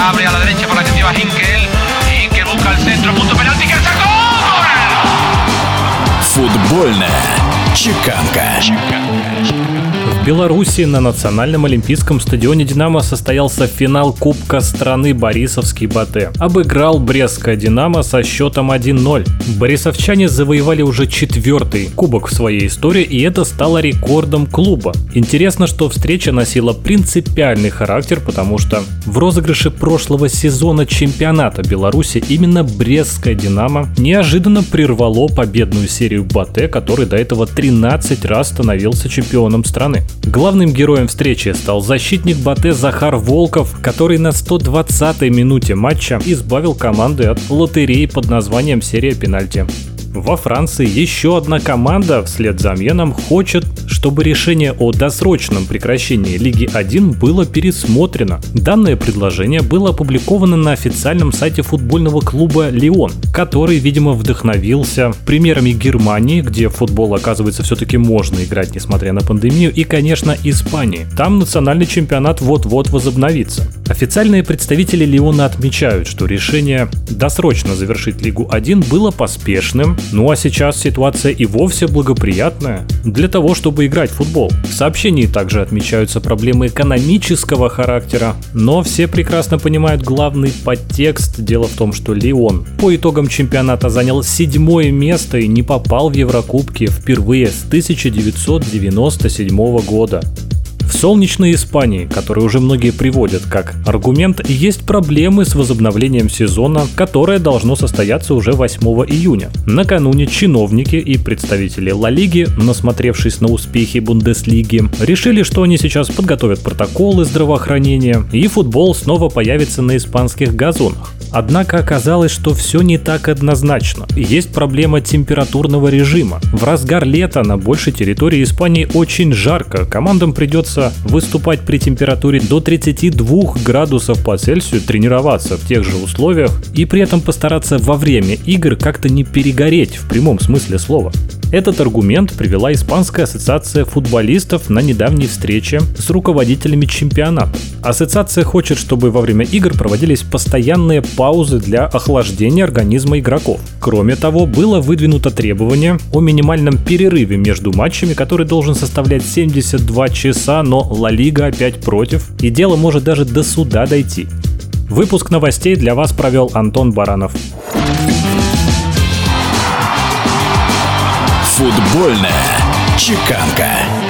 abre a la derecha por la que lleva Hinkel. Hinkel busca el centro, punto penalti que sacó. Футбольная чеканка. В Беларуси на Национальном олимпийском стадионе «Динамо» состоялся финал Кубка страны Борисовский Батэ. Обыграл Брестская «Динамо» со счетом 1-0. Борисовчане завоевали уже четвертый кубок в своей истории, и это стало рекордом клуба. Интересно, что встреча носила принципиальный характер, потому что в розыгрыше прошлого сезона чемпионата Беларуси именно Брестская «Динамо» неожиданно прервало победную серию Батэ, который до этого 13 раз становился чемпионом страны. Главным героем встречи стал защитник Батэ Захар Волков, который на 120-й минуте матча избавил команды от лотереи под названием «Серия пенальти». Во Франции еще одна команда вслед за Амьеном хочет, чтобы решение о досрочном прекращении Лиги 1 было пересмотрено. Данное предложение было опубликовано на официальном сайте футбольного клуба «Лион», который, видимо, вдохновился примерами Германии, где футбол, оказывается, все-таки можно играть, несмотря на пандемию, и, конечно, Испании. Там национальный чемпионат вот-вот возобновится. Официальные представители Лиона отмечают, что решение досрочно завершить Лигу 1 было поспешным, ну а сейчас ситуация и вовсе благоприятная для того, чтобы играть в футбол. В сообщении также отмечаются проблемы экономического характера, но все прекрасно понимают главный подтекст. Дело в том, что Лион по итогам чемпионата занял седьмое место и не попал в Еврокубки впервые с 1997 года. В солнечной Испании, которую уже многие приводят как аргумент, есть проблемы с возобновлением сезона, которое должно состояться уже 8 июня. Накануне чиновники и представители Ла Лиги, насмотревшись на успехи Бундеслиги, решили, что они сейчас подготовят протоколы здравоохранения и футбол снова появится на испанских газонах. Однако оказалось, что все не так однозначно. Есть проблема температурного режима. В разгар лета на большей территории Испании очень жарко. Командам придется выступать при температуре до 32 градусов по Цельсию, тренироваться в тех же условиях и при этом постараться во время игр как-то не перегореть в прямом смысле слова. Этот аргумент привела Испанская ассоциация футболистов на недавней встрече с руководителями чемпионата. Ассоциация хочет, чтобы во время игр проводились постоянные паузы для охлаждения организма игроков. Кроме того, было выдвинуто требование о минимальном перерыве между матчами, который должен составлять 72 часа, но Ла Лига опять против, и дело может даже до суда дойти. Выпуск новостей для вас провел Антон Баранов. Футбольная чеканка.